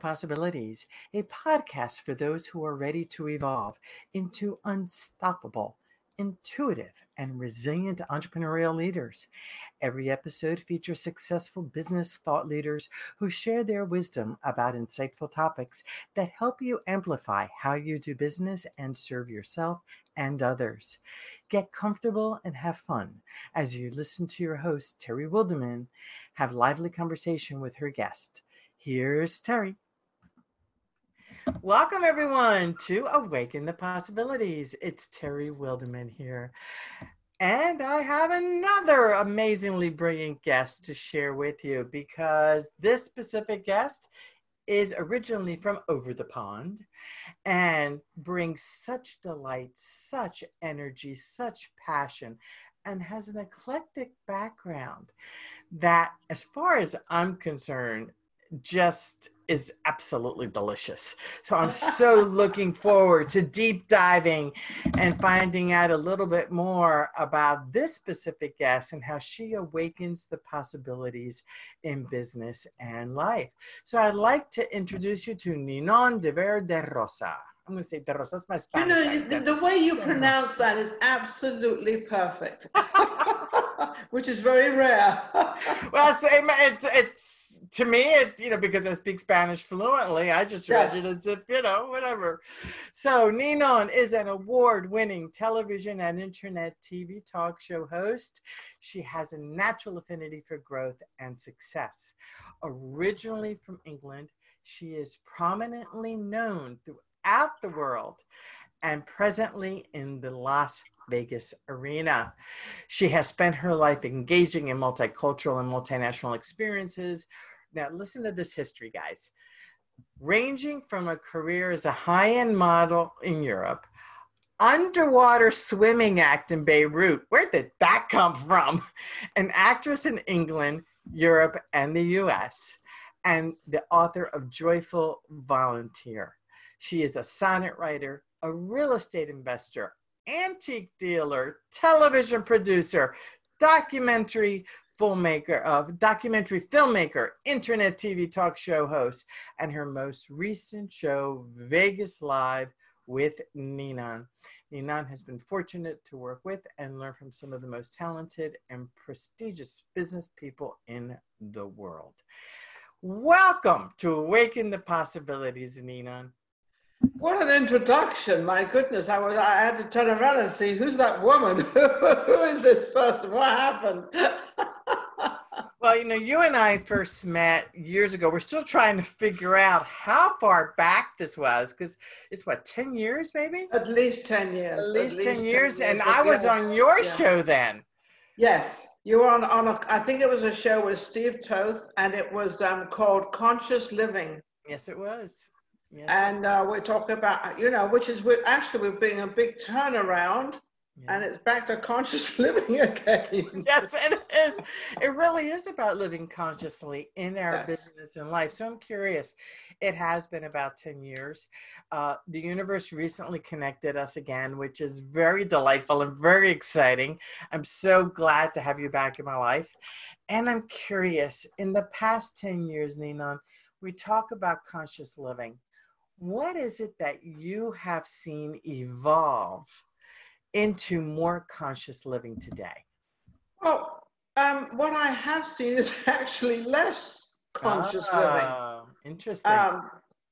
Possibilities, a podcast for those who are ready to evolve into unstoppable, intuitive, and resilient entrepreneurial leaders. Every episode features successful business thought leaders who share their wisdom about insightful topics that help you amplify how you do business and serve yourself and others. Get comfortable and have fun as you listen to your host, Terry Wildemann, have lively conversation with her guest. Here's Terry. Welcome, everyone, to Awaken the Possibilities. It's Terry Wildemann here. And I have another amazingly brilliant guest to share with you because this specific guest is originally from over the pond and brings such delight, such energy, such passion, and has an eclectic background that, as far as I'm concerned, just is absolutely delicious. So I'm so looking forward to deep diving and finding out a little bit more about this specific guest and how she awakens the possibilities in business and life. So I'd like to introduce you to Ninon de Verde Rosa. I'm going to say de Rosa. That's my Spanish. You know, the, the, way you pronounce that is absolutely perfect. which is very rare. well, same. It's, it's to me, it you know because I speak Spanish fluently. I just read yes. it as if you know whatever. So Ninon is an award-winning television and internet TV talk show host. She has a natural affinity for growth and success. Originally from England, she is prominently known throughout the world and presently in the Las Vegas arena. She has spent her life engaging in multicultural and multinational experiences. Now, listen to this history, guys. Ranging from a career as a high end model in Europe, underwater swimming act in Beirut. Where did that come from? An actress in England, Europe, and the US, and the author of Joyful Volunteer. She is a sonnet writer, a real estate investor, antique dealer, television producer, documentary filmmaker of documentary filmmaker, internet TV talk show host, and her most recent show, Vegas Live with Ninon. Ninon has been fortunate to work with and learn from some of the most talented and prestigious business people in the world. Welcome to Awaken the Possibilities, Ninon. What an introduction! My goodness, I was I had to turn around and see who's that woman? Who is this person? What happened? well, you know, you and I first met years ago. We're still trying to figure out how far back this was because it's what ten years, maybe. At least ten years. At least, At 10, years. 10 years, and I was yes, on your yeah. show then. Yes, you were on on a. I think it was a show with Steve Toth, and it was um, called Conscious Living. Yes, it was. Yes. And uh, we're talking about, you know, which is we're, actually we're being a big turnaround yeah. and it's back to conscious living again. yes, it is. It really is about living consciously in our yes. business and life. So I'm curious. It has been about 10 years. Uh, the universe recently connected us again, which is very delightful and very exciting. I'm so glad to have you back in my life. And I'm curious, in the past 10 years, Ninon, we talk about conscious living what is it that you have seen evolve into more conscious living today? Well, um, what I have seen is actually less conscious oh, living. Interesting. Um,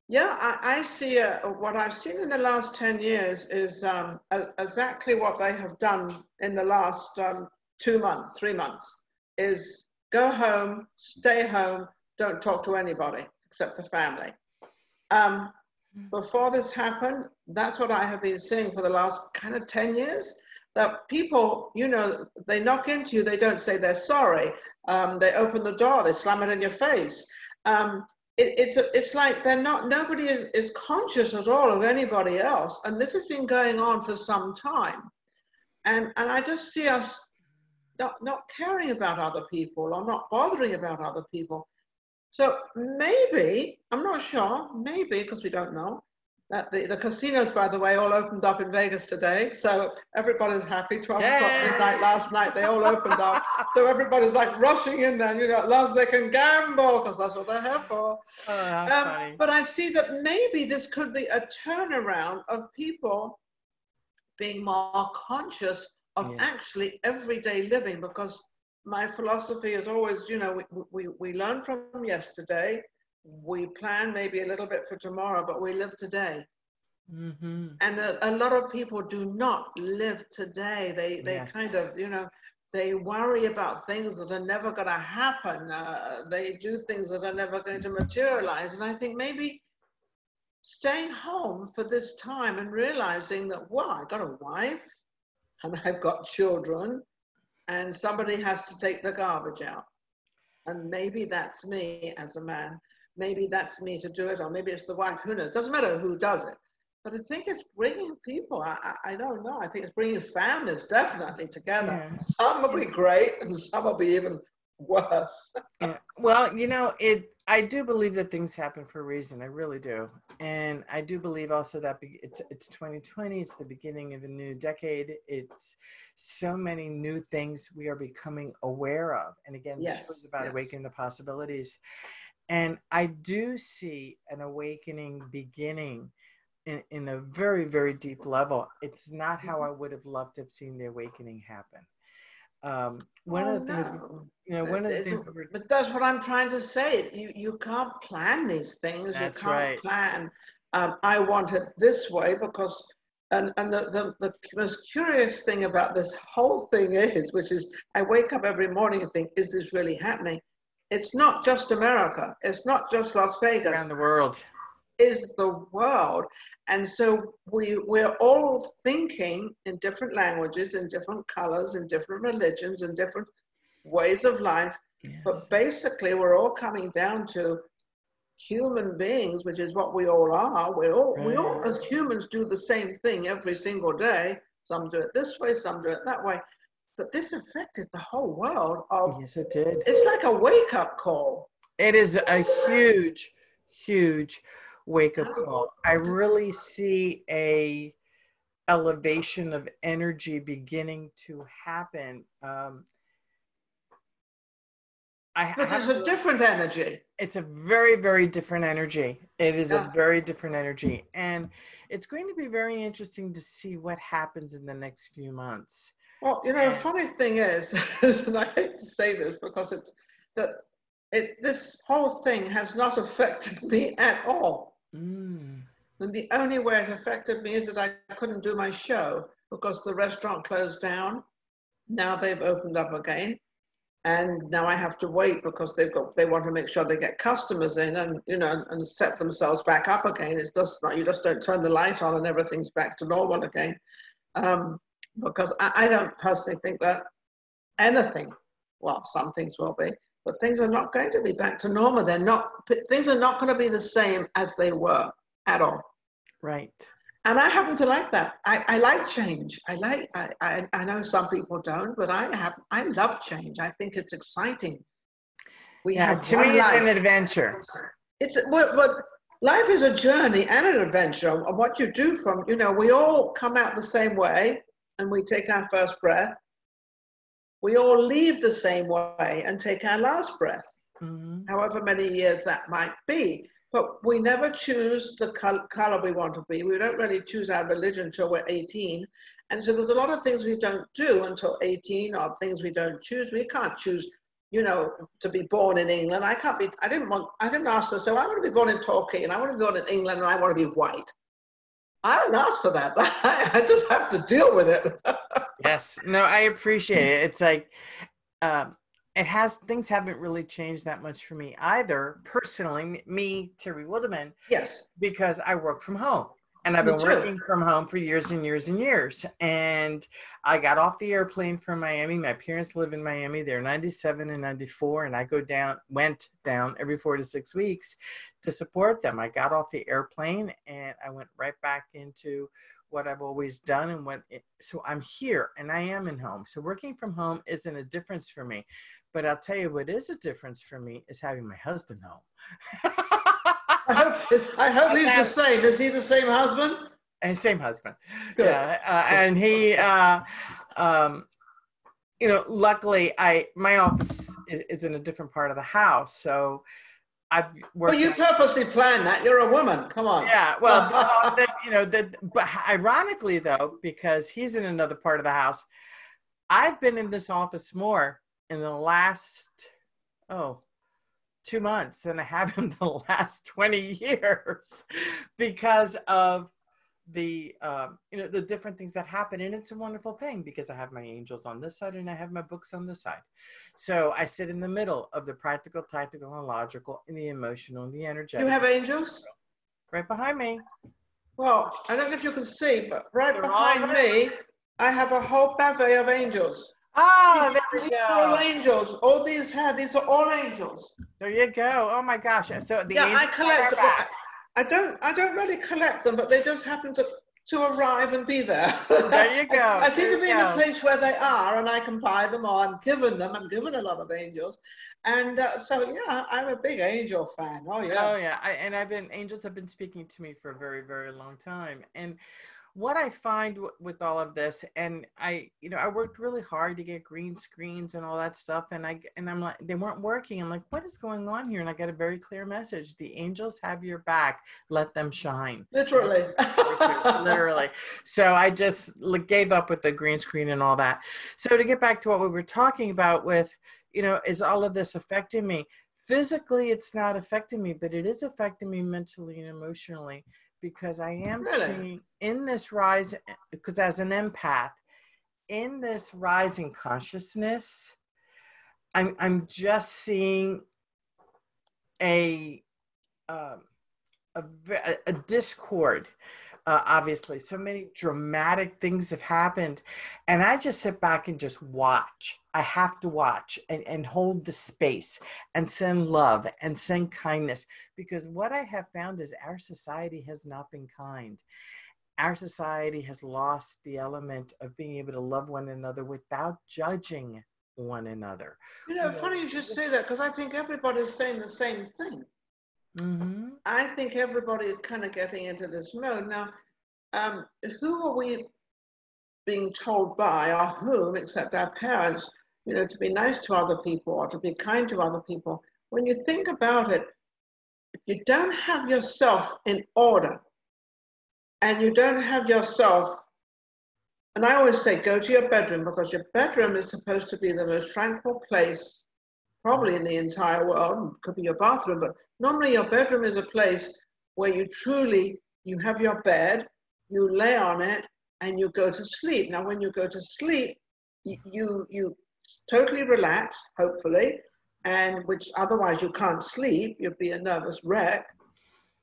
yeah, I, I see uh, what I've seen in the last 10 years is um, a, exactly what they have done in the last um, two months, three months, is go home, stay home, don't talk to anybody except the family. Um, before this happened, that's what I have been seeing for the last kind of 10 years. That people, you know, they knock into you, they don't say they're sorry. Um, they open the door, they slam it in your face. Um, it, it's, a, it's like they're not, nobody is, is conscious at all of anybody else. And this has been going on for some time. And, and I just see us not, not caring about other people or not bothering about other people. So maybe, I'm not sure, maybe, because we don't know, that the, the casinos, by the way, all opened up in Vegas today. So everybody's happy. 12 Yay. o'clock midnight last night, they all opened up. So everybody's like rushing in there. You know, love they can gamble because that's what they're here for. Oh, um, but I see that maybe this could be a turnaround of people being more conscious of yes. actually everyday living because my philosophy is always, you know, we, we, we learn from yesterday we plan maybe a little bit for tomorrow, but we live today. Mm-hmm. And a, a, lot of people do not live today. They they yes. kind of you know they worry about things that are never going to happen. Uh, they do things that are never going to materialize. And I think maybe staying home for this time and realizing that wow, I got a wife and I've got children, and somebody has to take the garbage out. And maybe that's me as a man maybe that's me to do it, or maybe it's the wife, who knows? Doesn't matter who does it. But I think it's bringing people, I, I, I don't know, I think it's bringing families definitely together. Yeah. Some will be great and some will be even yeah. Well, you know, it. I do believe that things happen for a reason. I really do, and I do believe also that it's it's 2020. It's the beginning of a new decade. It's so many new things we are becoming aware of, and again, yes. this was about yes. awakening the possibilities. And I do see an awakening beginning in, in a very, very deep level. It's not how mm-hmm. I would have loved to have seen the awakening happen. Um, one oh, of the no. things, you know, one of the things. But that's what I'm trying to say. You you can't plan these things. That's you can't right. plan. Um, I want it this way because, and and the, the the most curious thing about this whole thing is, which is, I wake up every morning and think, is this really happening? it's not just America, it's not just Las Vegas. Around the world. Is the world. And so we, we're all thinking in different languages, in different colors, in different religions, in different ways of life. Yes. But basically, we're all coming down to human beings, which is what we all are. We all, right. we all, as humans, do the same thing every single day. Some do it this way, some do it that way but this affected the whole world. Of, yes, it did. It's like a wake up call. It is a huge, huge wake up call. I really see a elevation of energy beginning to happen. Um, I but it's a different energy. It's a very, very different energy. It is yeah. a very different energy. And it's going to be very interesting to see what happens in the next few months. Well, you know, the funny thing is, is, and I hate to say this because it's that it this whole thing has not affected me at all. Mm. And the only way it affected me is that I couldn't do my show because the restaurant closed down. Now they've opened up again. And now I have to wait because they've got they want to make sure they get customers in and you know and set themselves back up again. It's just not you just don't turn the light on and everything's back to normal again. Um, because I, I don't personally think that anything, well, some things will be, but things are not going to be back to normal. They're not, things are not going to be the same as they were at all. Right. And I happen to like that. I, I like change. I like, I, I, I know some people don't, but I have, I love change. I think it's exciting. We yeah, have to me, life. it's an adventure. It's, but, but life is a journey and an adventure. And what you do from, you know, we all come out the same way and we take our first breath, we all leave the same way and take our last breath, mm-hmm. however many years that might be. But we never choose the col- color we want to be. We don't really choose our religion until we're 18. And so there's a lot of things we don't do until 18 or things we don't choose. We can't choose, you know, to be born in England. I can't be, I didn't want, I didn't ask her, so I want to be born in Turkey and I want to be born in England and I want to be white. I didn't ask for that. I just have to deal with it. yes. No, I appreciate it. It's like, um, it has things haven't really changed that much for me either personally me terry wildemann yes because i work from home and I've been working from home for years and years and years. And I got off the airplane from Miami. My parents live in Miami. They're 97 and 94. And I go down, went down every four to six weeks to support them. I got off the airplane and I went right back into what I've always done. And what, it, so I'm here and I am in home. So working from home isn't a difference for me. But I'll tell you what is a difference for me is having my husband home. I hope, I hope he's the same. Is he the same husband? And same husband. Good. Yeah, uh, and he, uh, um, you know, luckily, I my office is, is, in a different part of the house, so I've worked. Well, you purposely planned that. You're a woman. Come on. Yeah. Well, the, you know, the, but ironically though, because he's in another part of the house, I've been in this office more in the last oh two months than I have in the last 20 years because of the um, you know the different things that happen and it's a wonderful thing because i have my angels on this side and i have my books on this side so i sit in the middle of the practical tactical and logical and the emotional and the energetic you have angels right behind me well i don't know if you can see but right They're behind me i have a whole bevy of angels Ah, there we go. All angels. All these have these are all angels. There you go. Oh my gosh. So the yeah, I collect. I don't. I don't really collect them, but they just happen to to arrive and be there. There you go. I, I seem to be in a place where they are, and I can buy them, or I'm given them. I'm given a lot of angels, and uh, so yeah, I'm a big angel fan. Oh yeah. Oh yeah. I, and I've been angels have been speaking to me for a very very long time, and what I find w- with all of this, and I, you know, I worked really hard to get green screens and all that stuff, and I, and I'm like, they weren't working. I'm like, what is going on here? And I got a very clear message: the angels have your back. Let them shine. Literally. Literally. So I just gave up with the green screen and all that. So to get back to what we were talking about with, you know, is all of this affecting me? Physically, it's not affecting me, but it is affecting me mentally and emotionally because I am really? seeing in this rise, because as an empath, in this rising consciousness, I'm I'm just seeing a um, a, a discord uh, obviously so many dramatic things have happened and i just sit back and just watch i have to watch and, and hold the space and send love and send kindness because what i have found is our society has not been kind our society has lost the element of being able to love one another without judging one another. You know, funny you should say that because I think everybody's saying the same thing. Mm-hmm. I think everybody is kind of getting into this mode. Now, um, who are we being told by, or whom, except our parents, you know, to be nice to other people or to be kind to other people? When you think about it, if you don't have yourself in order and you don't have yourself, and I always say go to your bedroom because your bedroom is supposed to be the most tranquil place probably in the entire world, could be your bathroom, but normally your bedroom is a place where you truly, you have your bed, you lay on it, and you go to sleep. Now, when you go to sleep, you, you totally relax, hopefully, and which otherwise you can't sleep, you'd be a nervous wreck.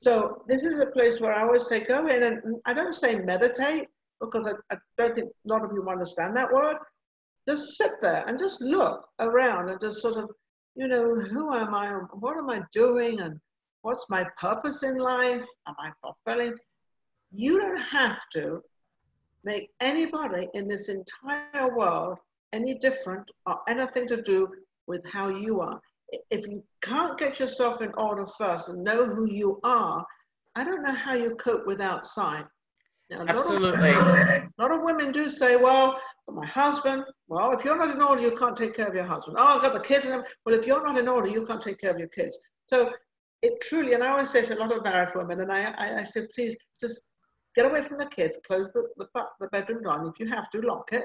So this is a place where I always say, go in and mm, I don't say meditate because I, I don't think a lot of you understand that word. Just sit there and just look around and just sort of you know, who am I? What am I doing? And what's my purpose in life? Am I fulfilling? You don't have to make anybody in this entire world any different or anything to do with how you are. If you can't get yourself in order first and know who you are, I don't know how you cope with outside. Now, Absolutely. A lot of women do say, well, my husband, well, if you're not in order, you can't take care of your husband. Oh, I've got the kids. Well, if you're not in order, you can't take care of your kids. So it truly, and I always say to a lot of married women, and I, I, I say, please just get away from the kids, close the, the, the bedroom door, and if you have to, lock it.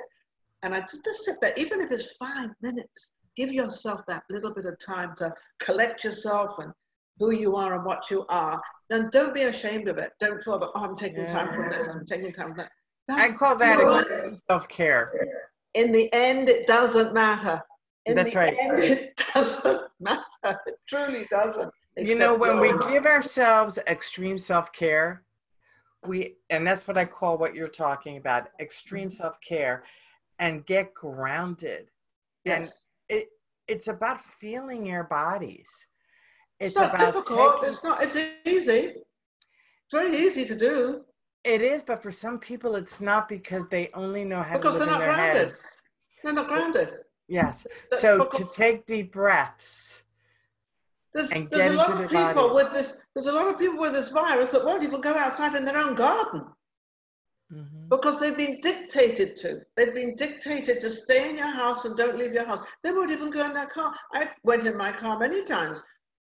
And I just, just sit there, even if it's five minutes, give yourself that little bit of time to collect yourself and who you are and what you are, then don't be ashamed of it. Don't feel that, oh, I'm taking yeah. time from this, I'm taking time from that. That's I call that self care. In the end, it doesn't matter. In That's right. End, it doesn't matter. It truly doesn't. You know, when we give ourselves extreme self care, we, and that's what I call what you're talking about extreme mm-hmm. self care and get grounded. Yes. And it, it's about feeling your bodies it's, it's not about difficult. Taking... It's not. It's easy. It's very easy to do. It is, but for some people, it's not because they only know how because to live they're not grounded. Heads. They're not grounded. Yes. So because to take deep breaths. There's, there's a lot of people bodies. with this there's a lot of people with this virus that won't even go outside in their own garden mm-hmm. because they've been dictated to. They've been dictated to stay in your house and don't leave your house. They won't even go in their car. I went in my car many times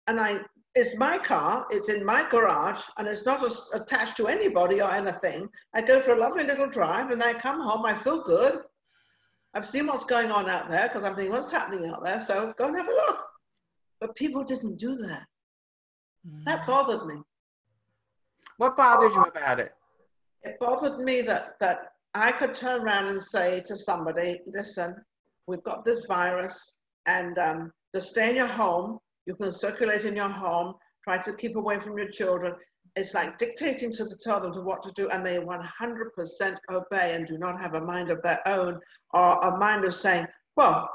and I it's my car, it's in my garage, and it's not attached to anybody or anything. I go for a lovely little drive and I come home, I feel good. I've seen what's going on out there because I'm thinking, what's happening out there? So go and have a look. But people didn't do that. Mm. That bothered me. What bothered you about it? It bothered me that, that I could turn around and say to somebody, listen, we've got this virus and um, just stay in your home you can circulate in your home, try to keep away from your children. It's like dictating to the, tell them to what to do, and they 100% obey and do not have a mind of their own or a mind of saying, well,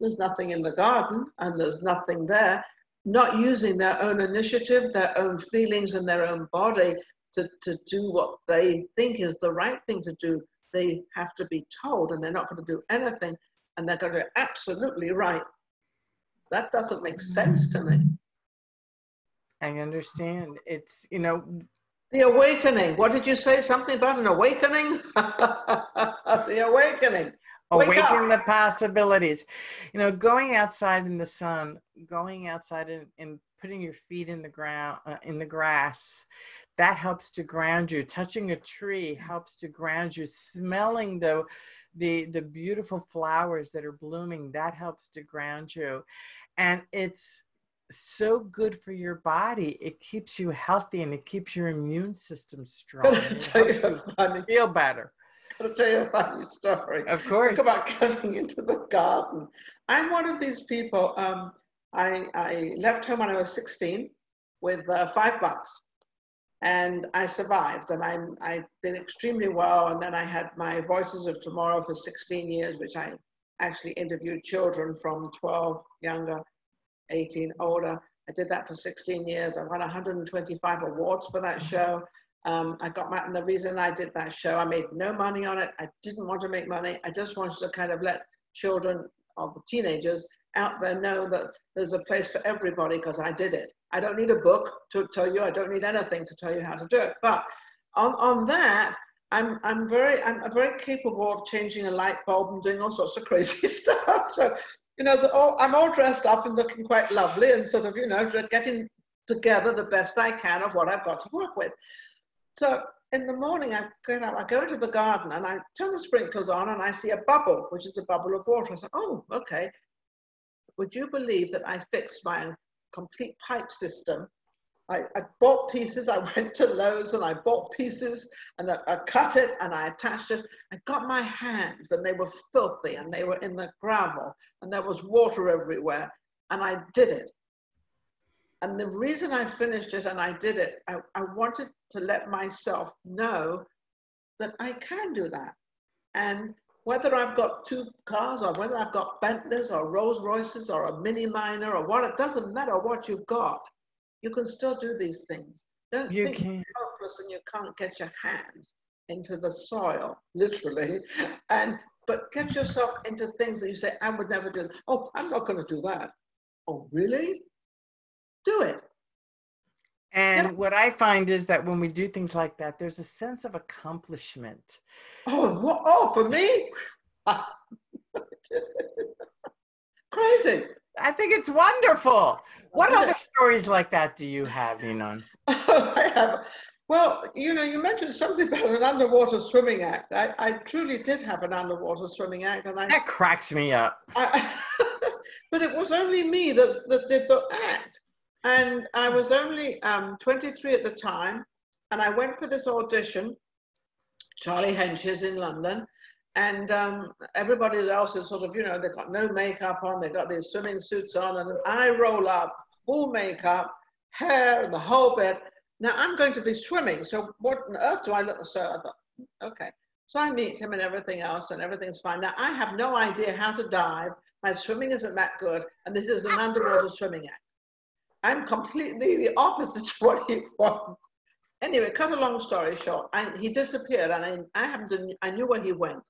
there's nothing in the garden and there's nothing there. Not using their own initiative, their own feelings, and their own body to, to do what they think is the right thing to do. They have to be told, and they're not going to do anything, and they're going to absolutely right that doesn't make sense to me. I understand. It's, you know, the awakening. What did you say? Something about an awakening? the awakening. Awaken the possibilities. You know, going outside in the sun, going outside and, and putting your feet in the ground, uh, in the grass, that helps to ground you. Touching a tree helps to ground you. Smelling the the the beautiful flowers that are blooming that helps to ground you and it's so good for your body it keeps you healthy and it keeps your immune system strong it helps you funny. feel better I'll tell you a funny story. Of course. Talk about getting into the garden. I'm one of these people. Um, I, I left home when I was 16 with uh, five bucks and I survived and I, I did extremely well. And then I had my Voices of Tomorrow for 16 years, which I actually interviewed children from 12 younger, 18 older. I did that for 16 years. I won 125 awards for that show. Um, I got my, and the reason I did that show, I made no money on it. I didn't want to make money. I just wanted to kind of let children or the teenagers out there know that there's a place for everybody because I did it. I don't need a book to tell you. I don't need anything to tell you how to do it. But on, on that, I'm, I'm very I'm very capable of changing a light bulb and doing all sorts of crazy stuff. So, you know, so all, I'm all dressed up and looking quite lovely and sort of, you know, getting together the best I can of what I've got to work with. So in the morning, I go, I go into the garden and I turn the sprinklers on and I see a bubble, which is a bubble of water. I say, oh, okay would you believe that I fixed my complete pipe system? I, I, bought pieces, I went to Lowe's and I bought pieces and I, I, cut it and I attached it. I got my hands and they were filthy and they were in the gravel and there was water everywhere and I did it. And the reason I finished it and I did it, I, I wanted to let myself know that I can do that. And whether I've got two cars or whether I've got Bentleys or Rolls Royces or a Mini Minor or what, it doesn't matter what you've got. You can still do these things. Don't you think can. you're hopeless and you can't get your hands into the soil, literally. And but get yourself into things that you say, I would never do that. Oh, I'm not going to do that. Oh, really? Do it. And yeah. what I find is that when we do things like that, there's a sense of accomplishment. Oh, oh, for me? Ah. Crazy. I think it's wonderful. What other stories like that do you have, Ninon? Oh, I have. Well, you know, you mentioned something about an underwater swimming act. I, I truly did have an underwater swimming act, and I, that cracks me up. I, but it was only me that, that did the act. And I was only um, 23 at the time, and I went for this audition, Charlie Hench's in London, and um, everybody else is sort of, you know, they've got no makeup on, they've got these swimming suits on, and I roll up, full makeup, hair, the whole bit. Now I'm going to be swimming, so what on earth do I look? So I thought, okay. So I meet him and everything else, and everything's fine. Now I have no idea how to dive. My swimming isn't that good, and this is an underwater swimming act. I'm completely the opposite of what he wants. Anyway, cut a long story short, I, he disappeared and I, I happened to, I knew where he went.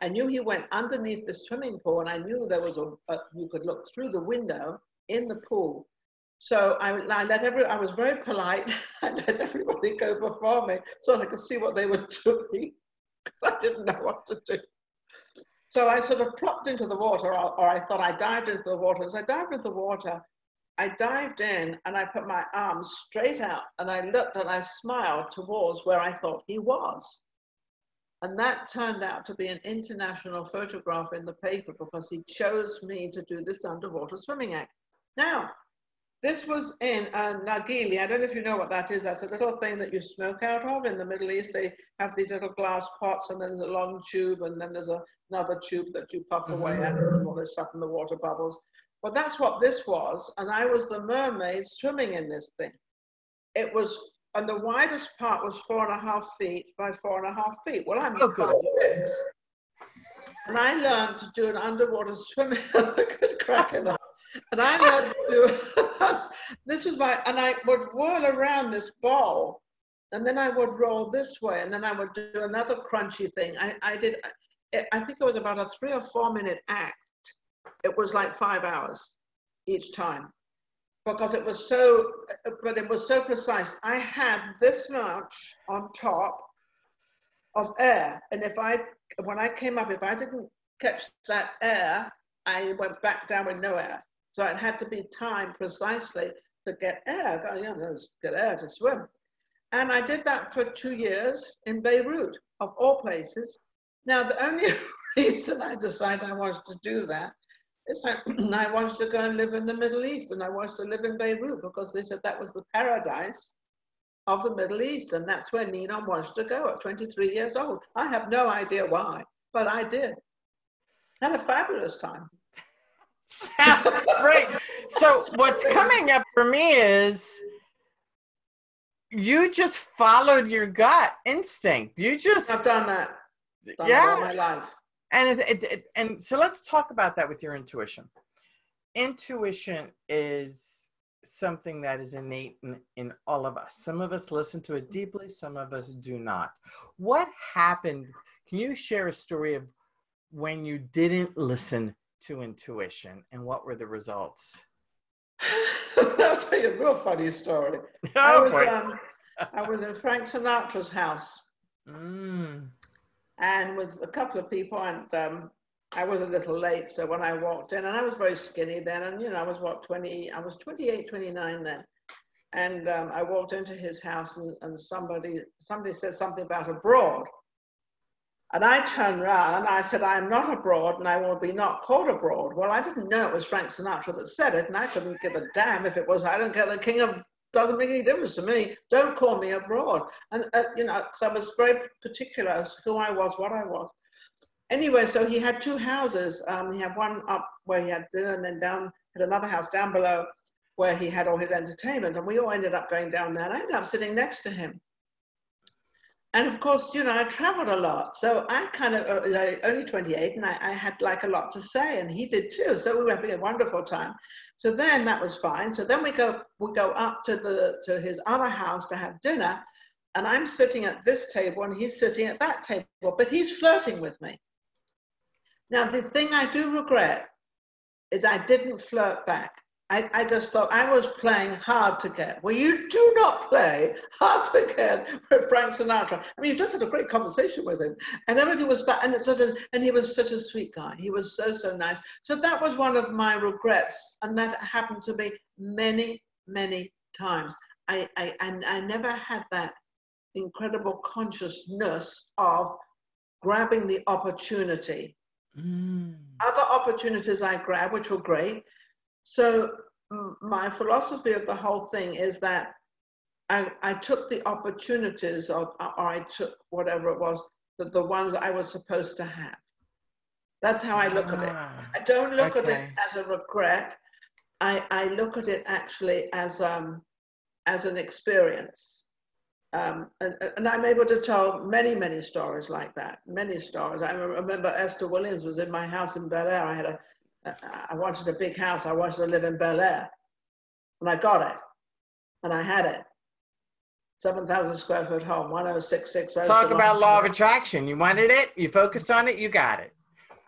I knew he went underneath the swimming pool and I knew there was a, a, you could look through the window in the pool So I, I let every, I was very polite. I let everybody go before me so I could see what they were doing because I didn't know what to do. So I sort of plopped into the water, or, or, I thought I dived into the water. As I dived into the water, I dived in and I put my arms straight out and I looked and I smiled towards where I thought he was. And that turned out to be an international photograph in the paper because he chose me to do this underwater swimming act. Now, this was in uh, Nargile. I don't know if you know what that is. That's a little thing that you smoke out of in the Middle East. They have these little glass pots, and then there's a long tube, and then there's a, another tube that you puff away mm-hmm. at, and all this stuff, and the water bubbles. But that's what this was, and I was the mermaid swimming in this thing. It was, and the widest part was four and a half feet by four and a half feet. Well, I'm oh, five six, and I learned to do an underwater swimming. Good cracking up. And I learned to do, this was my, and I would whirl around this ball, and then I would roll this way, and then I would do another crunchy thing. I, I did, I think it was about a three or four minute act. It was like five hours each time because it was so, but it was so precise. I had this much on top of air, and if I, when I came up, if I didn't catch that air, I went back down with no air. So it had to be timed precisely to get air, oh, you know, get air to swim. And I did that for two years in Beirut, of all places. Now, the only reason I decided I wanted to do that is that I wanted to go and live in the Middle East and I wanted to live in Beirut because they said that was the paradise of the Middle East. And that's where Nina wanted to go at 23 years old. I have no idea why, but I did. Had a fabulous time. Sounds great. So what's coming up for me is you just followed your gut instinct. You just I've done that. Done yeah, all my life. And it, it, and so let's talk about that with your intuition. Intuition is something that is innate in, in all of us. Some of us listen to it deeply, some of us do not. What happened? Can you share a story of when you didn't listen to intuition and what were the results? I'll tell you a real funny story. Oh, I, was, um, I was in Frank Sinatra's house mm. And with a couple of people and um, I was a little late. So when I walked in and I was very skinny then and you know, I was what, 20, I was 28, 29 then. And um, I walked into his house and, and somebody, somebody said something about abroad. And I turned around and I said, I'm not abroad and I will be not called abroad. Well, I didn't know it was Frank Sinatra that said it, and I couldn't give a damn if it was, I don't care, the king of, doesn't make any difference to me. Don't call me abroad. And, uh, you know, because I was very particular as who I was, what I was. Anyway, so he had two houses. Um, he had one up where he had dinner and then down, had another house down below where he had all his entertainment. And we all ended up going down there. And I ended up sitting next to him and of course, you know, I traveled a lot. So I kind of, uh, only 28, and I, I, had like a lot to say, and he did too. So we were having a wonderful time. So then that was fine. So then we go, we go up to the to his other house to have dinner, and I'm sitting at this table, and he's sitting at that table, but he's flirting with me. Now the thing I do regret is I didn't flirt back. I, I, just thought I was playing hard to get. Well, you do not play hard to get with Frank Sinatra. I mean, you just had a great conversation with him, and everything was back. And it doesn't. And he was such a sweet guy. He was so so nice. So that was one of my regrets, and that happened to me many many times. I I I, I never had that incredible consciousness of grabbing the opportunity. Mm. Other opportunities I grabbed, which were great so my philosophy of the whole thing is that I, I took the opportunities or, or I took whatever it was, the, the ones I was supposed to have. That's how I look ah, at it. Ah, I don't look okay. at it as a regret. I, I look at it actually as, um, as an experience. Um, and, and, I'm able to tell many, many stories like that, many stories. I remember Esther Williams was in my house in Bel Air. I had a I wanted a big house. I wanted to live in Bel Air. And I got it. And I had it. 7,000 square foot home, 1066. Talk about law of attraction. You wanted it, you focused on it, you got it.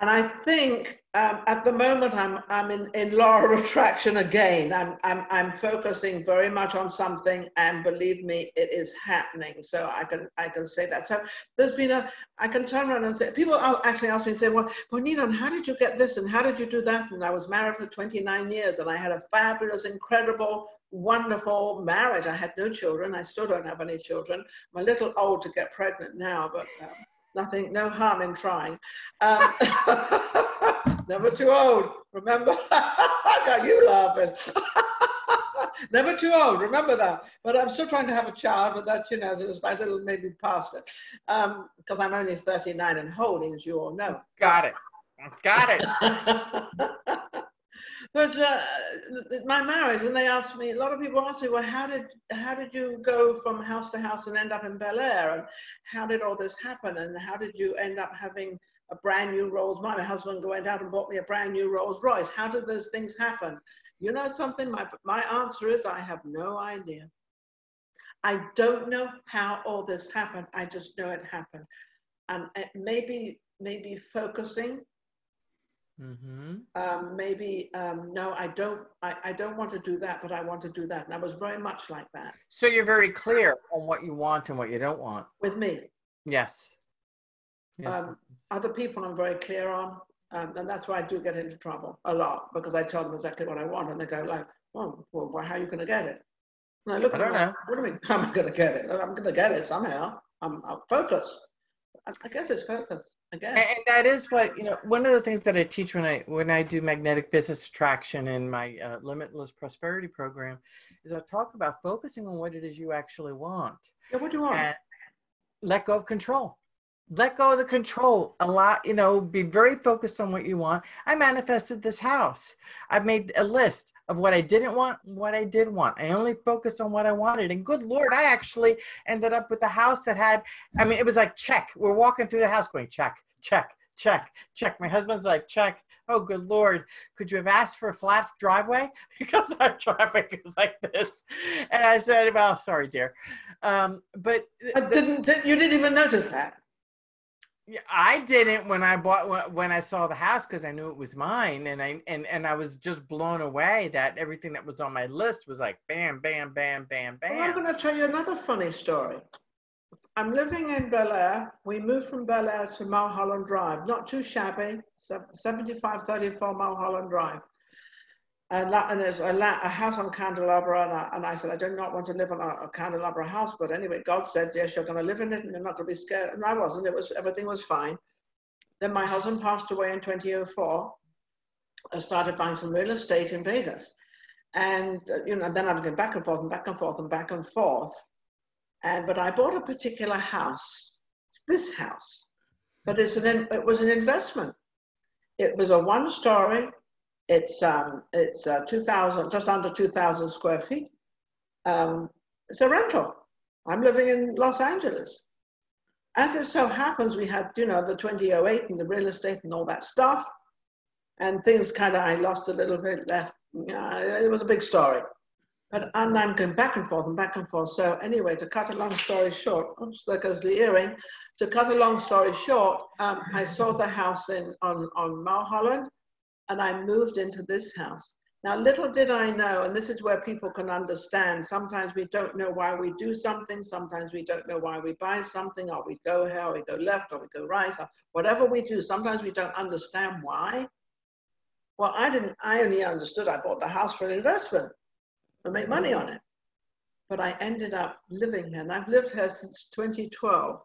And I think um, at the moment I'm I'm in, in law of attraction again. I'm, I'm I'm focusing very much on something, and believe me, it is happening. So I can I can say that. So there's been a I can turn around and say people actually ask me and say, well, well, Nina, how did you get this and how did you do that? And I was married for 29 years, and I had a fabulous, incredible wonderful marriage. I had no children. I still don't have any children. I'm a little old to get pregnant now, but um, nothing, no harm in trying. Um, never too old, remember? I got you laughing. never too old, remember that. But I'm still trying to have a child, but that's, you know, it's like a little maybe past it. Because um, I'm only 39 and holding, as you all know. Got it. Got it. but uh, my marriage, and they asked me, a lot of people ask me, well, how did how did you go from house to house and end up in Bel Air, and how did all this happen, and how did you end up having a brand new Rolls? My husband went out and bought me a brand new Rolls Royce. How did those things happen? You know something? My my answer is I have no idea. I don't know how all this happened. I just know it happened, and maybe maybe focusing Mm-hmm. Um, maybe um, no, I don't. I, I don't want to do that, but I want to do that. And I was very much like that. So you're very clear on what you want and what you don't want. With me. Yes. Yes. Um, other people, I'm very clear on, um, and that's why I do get into trouble a lot because I tell them exactly what I want, and they go like, "Oh, well, well how are you going to get it?" And I look I don't know. what do you mean? How am I going to get it? I'm going to get it somehow. I'm, I'm focused. I, I guess it's focus. I guess. And, and that is what you know. One of the things that I teach when I when I do magnetic business attraction in my uh, limitless prosperity program is I talk about focusing on what it is you actually want. Yeah, what do you want? And let go of control let go of the control. A lot you know be very focused on what you want. I manifested this house. I made a list of what i didn't want what i did want. I only focused on what i wanted. And good lord i actually ended up with a house that had i mean it was like check. We're walking through the house going check check check check. My husband's like check. Oh good lord could you have asked for a flat driveway? Because our traffic is like this. And i said well sorry dear. Um, but I didn't you didn't even notice that I didn't when I bought when I saw the house because I knew it was mine, and I and and I was just blown away that everything that was on my list was like bam, bam, bam, bam, bam. Well, I'm going to tell you another funny story. I'm living in Bel Air. We moved from Bel Air to Mulholland Drive, not too shabby, 7534 Mulholland Drive and, and there's a, a, house on Candelabra, and I, and I, said, I do not want to live in a, a Candelabra house, but anyway, God said, yes, you're going to live in it, and you're not going to be scared. And I wasn't. It was everything was fine. Then my husband passed away in 2004. I started buying some real estate in Vegas, and uh, you know, then I was going back and forth and back and forth and back and forth. And but I bought a particular house. It's this house, but it's an it was an investment. It was a one-story it's um, it's uh, 2,000, just under 2,000 square feet. Um, it's a rental. I'm living in Los Angeles. As it so happens, we had, you know, the 2008 and the real estate and all that stuff. And things kind of, I lost a little bit left. Uh, it was a big story. But and I'm going back and forth and back and forth. So anyway, to cut a long story short, oops, there goes the earring. To cut a long story short, um, I sold the house in on on Mulholland and I moved into this house. Now, little did I know, and this is where people can understand. Sometimes we don't know why we do something. Sometimes we don't know why we buy something, or we go here, or we go left, or we go right, or whatever we do. Sometimes we don't understand why. Well, I didn't, I only understood I bought the house for an investment to make money on it. But I ended up living here, and I've lived here since 2012,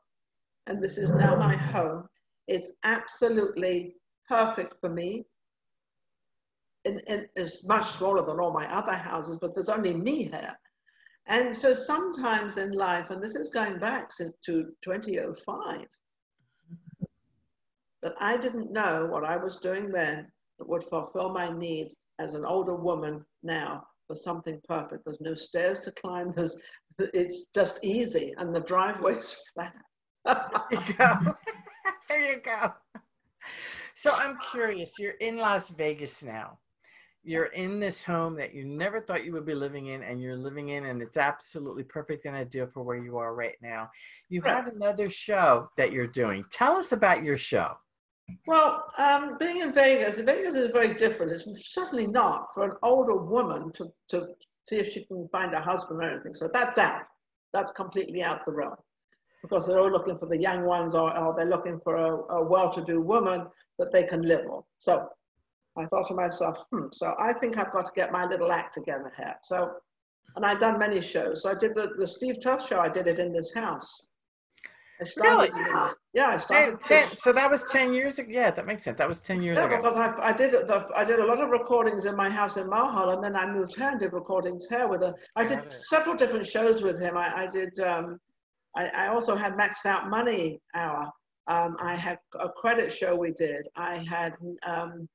and this is now my home. It's absolutely perfect for me and, and is much smaller than all my other houses, but there's only me here. And so sometimes in life, and this is going back to 2005, that I didn't know what I was doing then that would fulfill my needs as an older woman now for something perfect. There's no stairs to climb. There's, it's just easy, and the driveway's flat. there you go. there you go. So I'm curious. You're in Las Vegas now you're in this home that you never thought you would be living in and you're living in and it's absolutely perfect and ideal for where you are right now you have another show that you're doing tell us about your show Well, um, being in Vegas, Vegas is very different. It's certainly not for an older woman to, to see if she can find a husband or anything. So that's out. That's completely out the realm because they're all looking for the young ones or, or they're looking for a, a well-to-do woman that they can live on. So I thought to myself, hmm, so I think I've got to get my little act together here. So, and I've done many shows. So I did the, the Steve Tuff show, I did it in this house. I started Really? yeah, I started. Ten, ten, so that was 10 years ago. Yeah, that makes sense. That was 10 years Yeah, ago. because I, I did the, I did a lot of recordings in my house in Mulholland, and then I moved here and did recordings here with him. I did several different shows with him. I, I did. Um, I, I also had Maxed Out Money Hour. Um, I had a credit show we did. I had um,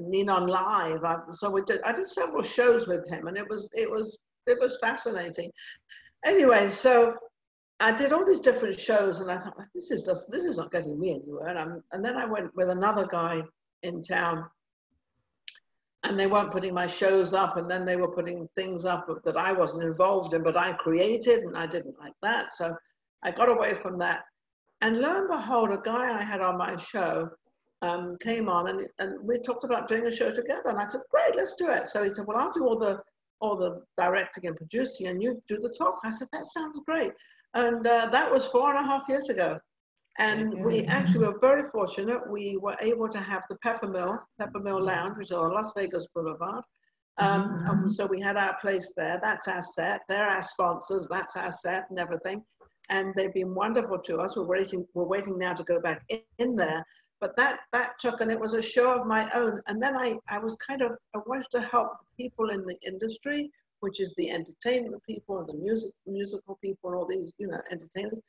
Ninon Live. I, so we did. I did several shows with him, and it was it was it was fascinating. Anyway, so I did all these different shows, and I thought this is just this is not getting me anywhere. And, I'm, and then I went with another guy in town, and they weren't putting my shows up, and then they were putting things up that I wasn't involved in, but I created, and I didn't like that, so I got away from that. And lo and behold, a guy I had on my show um, came on, and, and we talked about doing a show together. And I said, "Great, let's do it." So he said, "Well, I'll do all the all the directing and producing, and you do the talk." I said, "That sounds great." And uh, that was four and a half years ago. And we actually were very fortunate. We were able to have the Peppermill, Pepper Mill Lounge, which is on Las Vegas Boulevard. Um, and so we had our place there. That's our set. They're our sponsors. That's our set and everything. And they've been wonderful to us. We're waiting. We're waiting now to go back in, in there. But that that took, and it was a show of my own. And then I I was kind of I wanted to help the people in the industry, which is the entertainment people, and the music musical people, all these you know entertainers.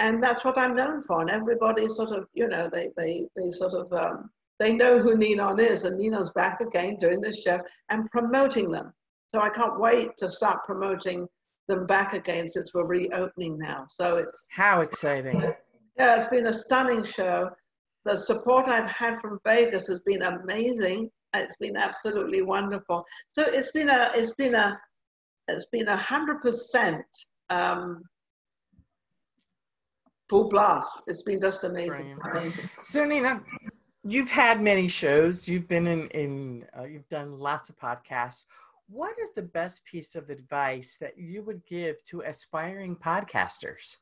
And that's what I'm known for. And everybody sort of you know they they they sort of um, they know who Ninon is, and Ninon's back again doing this show and promoting them. So I can't wait to start promoting them back again since we're reopening now. So it's How exciting. yeah, it's been a stunning show. The support I've had from Vegas has been amazing. It's been absolutely wonderful. So it's been a it's been a it's been a hundred percent um, full blast. It's been just amazing. So Nina, you've had many shows. You've been in in uh, you've done lots of podcasts. What is the best piece of advice that you would give to aspiring podcasters?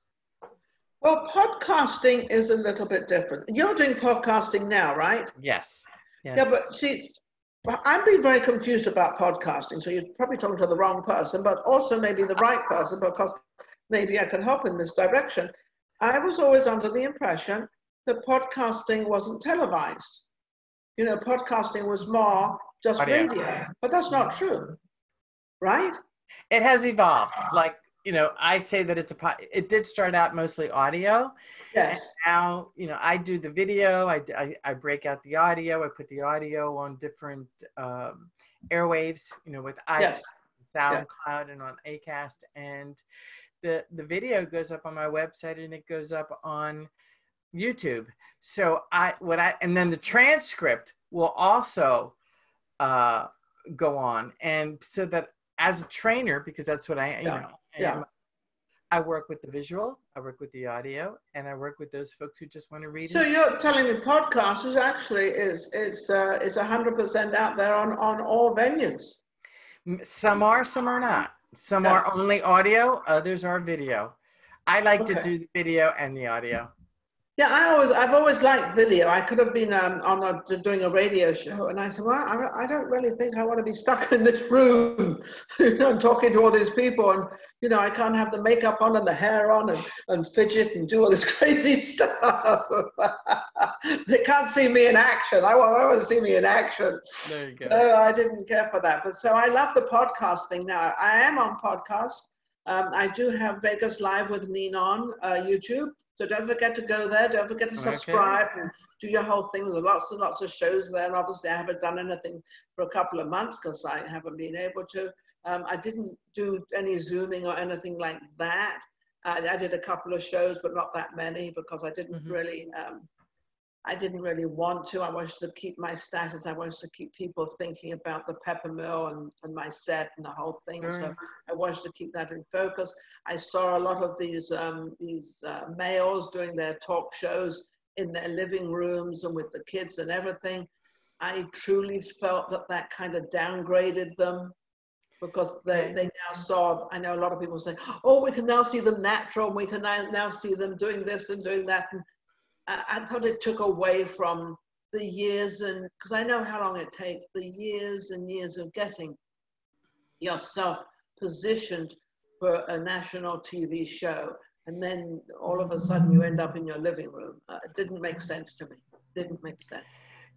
Well, podcasting is a little bit different. You're doing podcasting now, right? Yes. Yes. Yeah, but see, I've been very confused about podcasting. So you're probably talking to the wrong person, but also maybe the right person because maybe I can help in this direction. I was always under the impression that podcasting wasn't televised. You know, podcasting was more just Audio. radio, but that's not mm. true, right? it has evolved. Like you know, I say that it's a po- it did start out mostly audio. Yes. Now you know, I do the video. I I, I break out the audio. I put the audio on different um, airwaves. You know, with iTunes, Yes. SoundCloud, and on Acast, and the the video goes up on my website and it goes up on YouTube. So I what I and then the transcript will also uh, go on, and so that as a trainer, because that's what I you Yeah. know Yeah. I work with the visual, I work with the audio, and I work with those folks who just want to read. So you're telling me podcast is actually is is uh, is hundred percent out there on on all venues. Some are, some are not. Some are only audio, others are video. I like to do the video and the audio. Yeah, I always, I've always liked video. I could have been um, on a, doing a radio show, and I said, well, I, I don't really think I want to be stuck in this room, you know, talking to all these people, and you know, I can't have the makeup on and the hair on and, and fidget and do all this crazy stuff. they can't see me in action. I want, I want to see me in action. There you go. No, I didn't care for that. But so I love the podcast thing now. I am on podcast. Um, I do have Vegas Live with Ninon uh, YouTube. So don't forget to go there. Don't forget to Okay. subscribe and do your whole thing. There's lots and lots of shows there. And obviously, I haven't done anything for a couple of months because I haven't been able to. Um, I didn't do any Zooming or anything like that. I, I did a couple of shows, but not that many because I didn't Mhm. really. Um, I didn't really want to. I wanted to keep my status. I wanted to keep people thinking about the pepper mill and, and my set and the whole thing. So I wanted to keep that in focus. I saw a lot of these um, these uh, males doing their talk shows in their living rooms and with the kids and everything. I truly felt that that kind of downgraded them because they, they now saw, I know a lot of people say, oh, we can now see them natural, and we can now, now see them doing this and doing that. And I, I thought it took away from the years and, because I know how long it takes, the years and years of getting yourself positioned for a national TV show. And then all of a sudden you end up in your living room. Uh, it didn't make sense to me. Didn't make sense.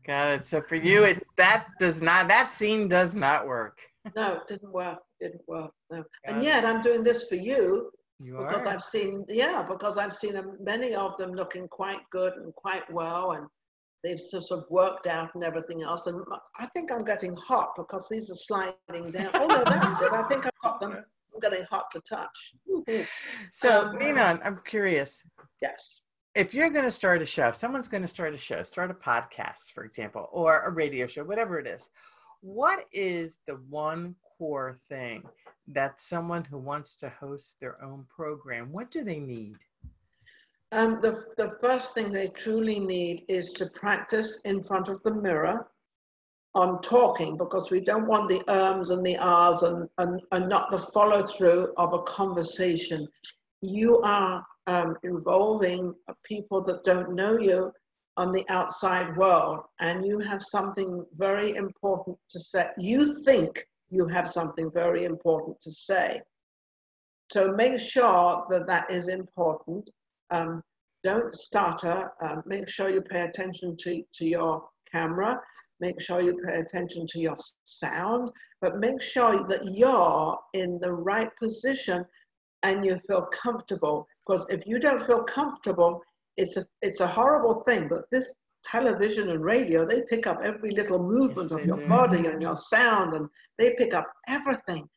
Got it. So for you, it that does not that scene does not work. no, it didn't work. Didn't work. No. Got and yet I'm doing this for you. You because are. I've seen yeah because I've seen many of them looking quite good and quite well and they've sort of worked out and everything else. And I think I'm getting hot because these are sliding down. oh no, that's it. I think I've got them. I'm getting hot to touch. So, um, Nina, I'm curious. Yes. If you're going to start a show, someone's going to start a show, start a podcast, for example, or a radio show, whatever it is, what is the one core thing that someone who wants to host their own program, what do they need? Um, the, the first thing they truly need is to practice in front of the mirror on talking because we don't want the ums and the ahs and, and, and not the follow through of a conversation. You are um, involving people that don't know you on the outside world, and you have something very important to say. You think you have something very important to say. So make sure that that is important um, don't stutter. Um, make sure you pay attention to, to your camera. Make sure you pay attention to your sound, but make sure that you're in the right position and you feel comfortable. Because if you don't feel comfortable, it's a, it's a horrible thing, but this television and radio, they pick up every little movement yes, of your do. body and your sound, and they pick up everything.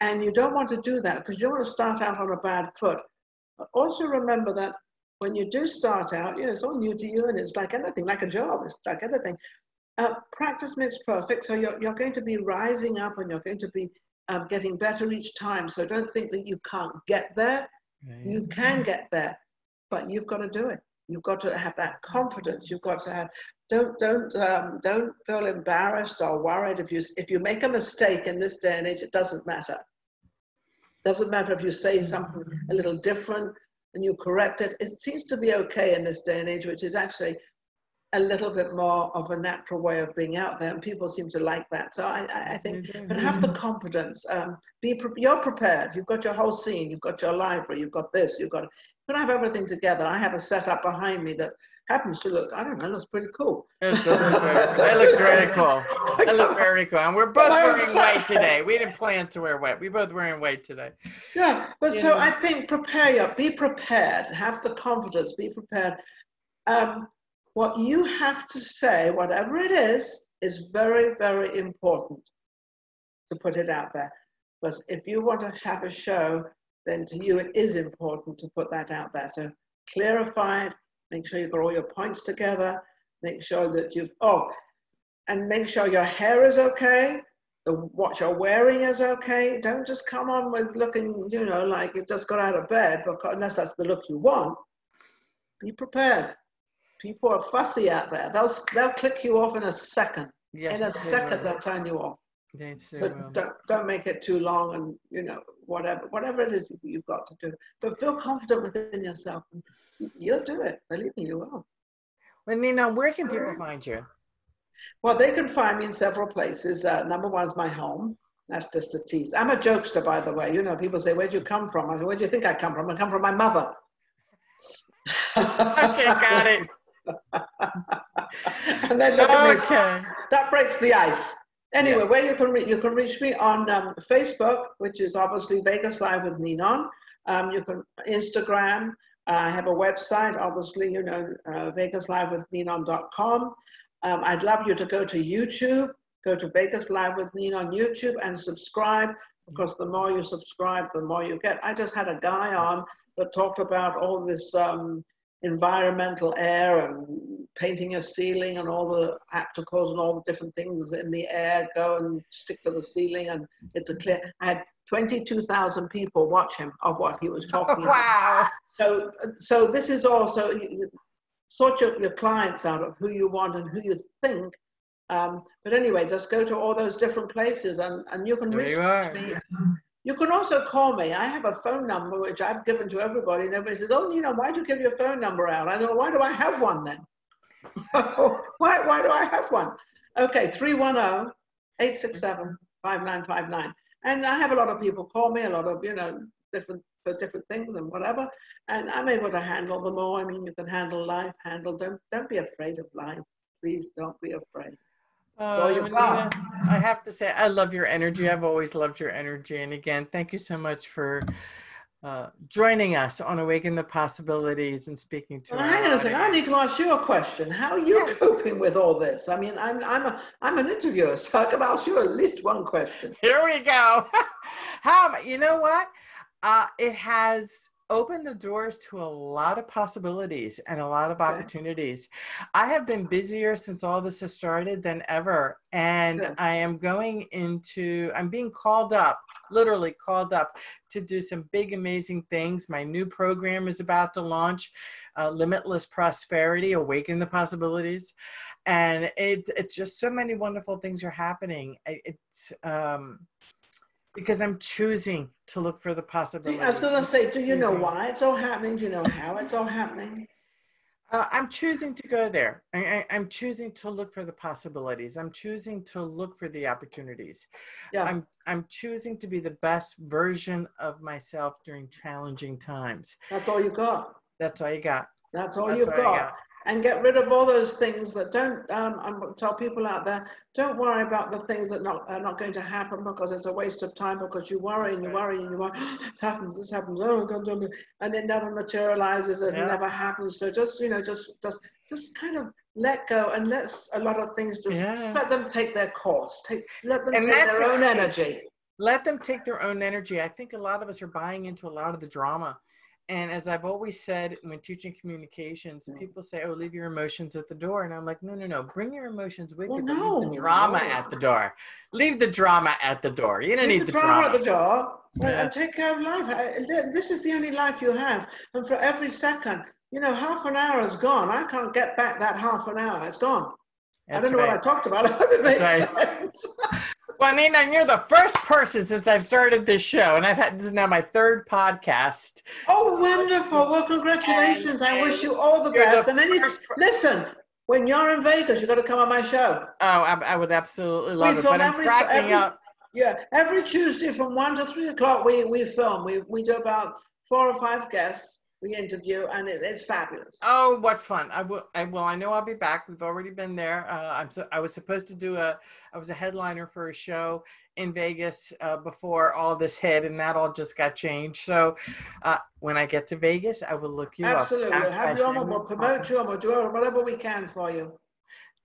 And you don't want to do that because you don't want to start out on a bad foot. But also remember that when you do start out, you know, it's all new to you and it's like anything, like a job, it's like anything. Uh, practice makes perfect. So you're, you're going to be rising up and you're going to be um, getting better each time. So don't think that you can't get there. You can get there, but you've got to do it. You've got to have that confidence. You've got to have, don't, don't, um, don't feel embarrassed or worried. If you, if you make a mistake in this day and age, it doesn't matter. Doesn't matter if you say something a little different and you correct it. It seems to be okay in this day and age, which is actually a little bit more of a natural way of being out there, and people seem to like that. So I, I think, but have the confidence. Um, be pre- you're prepared. You've got your whole scene. You've got your library. You've got this. You've got. You're gonna have everything together. I have a setup behind me that happens to look, I don't know, looks pretty cool. It does look very, it looks very cool. It looks very cool. And we're both wearing white today. We didn't plan to wear white. We both wearing white today. Yeah, but you so know. I think prepare you, be prepared, have the confidence, be prepared. Um, what you have to say, whatever it is, is very, very important to put it out there. Because if you want to have a show, then to you it is important to put that out there. So clarify it, Make sure you've got all your points together. Make sure that you've, oh, and make sure your hair is okay. The, what you're wearing is okay. Don't just come on with looking, you know, like you've just got out of bed, because, unless that's the look you want. Be prepared. People are fussy out there. They'll, they'll click you off in a second. Yes, in a second, they'll turn you off. but don't, don't make it too long and, you know, whatever, whatever it is you've got to do. But feel confident within yourself. You'll do it. Believe me, you will. Well, Nina, where can people find you? Well, they can find me in several places. Uh, number one is my home. That's just a tease. I'm a jokester, by the way. You know, people say, Where'd you come from? I say, Where do you think I come from? I come from my mother. okay, got it. and then okay. that breaks the ice. Anyway, yes. where you can re- you can reach me on um, Facebook, which is obviously Vegas Live with Ninon. Um, you can Instagram. I have a website, obviously, you know, uh, vegaslivewithninon.com. Um, I'd love you to go to YouTube, go to Vegas Live with Nina on YouTube and subscribe because the more you subscribe, the more you get. I just had a guy on that talked about all this um, environmental air and painting a ceiling and all the apticals and all the different things in the air go and stick to the ceiling and it's a clear. I had 22,000 people watch him of what he was talking wow. about. So, so this is also sort your, your clients out of who you want and who you think. Um, but anyway, just go to all those different places and, and you can There reach you me. You can also call me. I have a phone number which I've given to everybody, and everybody says, "Oh, Nina, why do you give your phone number out?" I go, "Why do I have one then? why, why do I have one?" Okay, 310-867-5959. And I have a lot of people call me, a lot of, you know, different for different things and whatever. And I'm able to handle them all. I mean, you can handle life, handle, don't, don't be afraid of life. Please don't be afraid. You Oh, got. Nina, I have to say, I love your energy. I've always loved your energy. And again, thank you so much for uh, joining us on Awaken the Possibilities and speaking to Well, our hang on a second. I need to ask you a question. How are you coping with all this? I mean, I'm I'm a I'm an interviewer, so I can ask you at least one question. Here we go. How you know what? Uh, it has opened the doors to a lot of possibilities and a lot of opportunities. I have been busier since all this has started than ever, and Good. I am going into. I'm being called up, literally called up, to do some big, amazing things. My new program is about to launch. Uh, Limitless Prosperity, Awaken the Possibilities. And it, it's just so many wonderful things are happening. It's um, because I'm choosing to look for the Do possibilities. I was going to say, do you know why it's all happening? Do you know how it's all happening? Uh, I'm choosing to go there. I, I, I'm choosing to look for the possibilities. I'm choosing to look for the opportunities. Yeah. I'm I'm choosing to be the best version of myself during challenging times. That's all you got. That's all you got. That's all That's you've got. got. And get rid of all those things that don't. Um, I'm tell people out there, don't worry about the things that not are not going to happen because it's a waste of time. Because you worry and you worry and you worry. this happens. This happens. Oh God, and it never materializes. It Yeah. never happens. So just you know, just just just kind of let go and let a lot of things just, Yeah. just let them take their course. Take let them And take their own energy. let them take their own energy. I think a lot of us are buying into a lot of the drama. And as I've always said when teaching communications, Mm. people say, Oh, leave your emotions at the door. And I'm like, No, no, no, bring your emotions with Well, you. but leave the drama no. at the door. Leave the drama at the door. You don't Leave need the the drama drama. at the door and- Yeah. and take care of life. This is the only life you have. And for every second, you know, half an hour is gone. I can't get back that half an hour. It's gone. I don't know what I talked about. I hope it makes That's sense. Well, Nina, you're the first person since I've started this show, and I've had this is now my third podcast. Oh, wonderful. Well, congratulations. I wish you all the You're the best. And then per- listen, when you're in Vegas, you've got to come on my show. Oh, I, I would absolutely love it, film but I'm every- cracking every- up. Yeah, every Tuesday from one to three o'clock, we, we film. We, we do about four or five guests we interview, and it, it's fabulous. Oh, what fun! I will. I well, I know I'll be back. We've already been there. Uh, I'm. So, I was supposed to do a. I was a headliner for a show in Vegas uh, before all this hit, and that all just got changed. So, uh, when I get to Vegas, I will look you up. Absolutely. up. We'll have you on, we'll promote you, and we'll do whatever we can for you.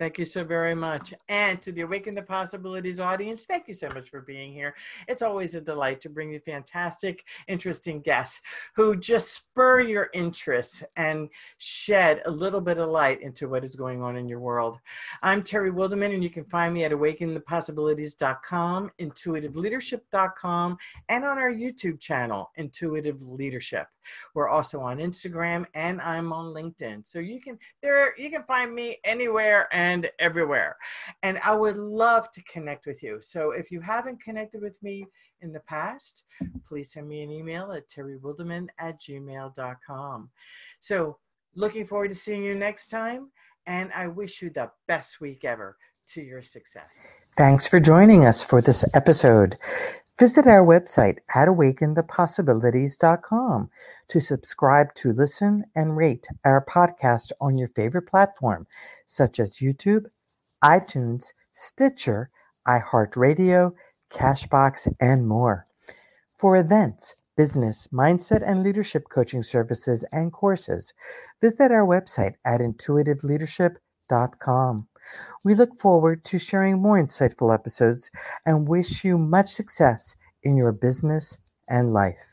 Thank you so very much. And to the Awaken the Possibilities audience, thank you so much for being here. It's always a delight to bring you fantastic, interesting guests who just spur your interest and shed a little bit of light into what is going on in your world. I'm Terry Wildemann, and you can find me at awakenthepossibilities.com, intuitiveleadership.com, and on our YouTube channel, Intuitive Leadership. We're also on Instagram and I'm on LinkedIn. So you can there you can find me anywhere and everywhere. And I would love to connect with you. So if you haven't connected with me in the past, please send me an email at terrywildemann at gmail.com. So looking forward to seeing you next time. And I wish you the best week ever to your success. Thanks for joining us for this episode. Visit our website at awakenthepossibilities.com to subscribe to listen and rate our podcast on your favorite platform, such as YouTube, iTunes, Stitcher, iHeartRadio, Castbox, and more. For events, business, mindset, and leadership coaching services and courses, visit our website at intuitiveleadership.com. We look forward to sharing more insightful episodes and wish you much success in your business and life.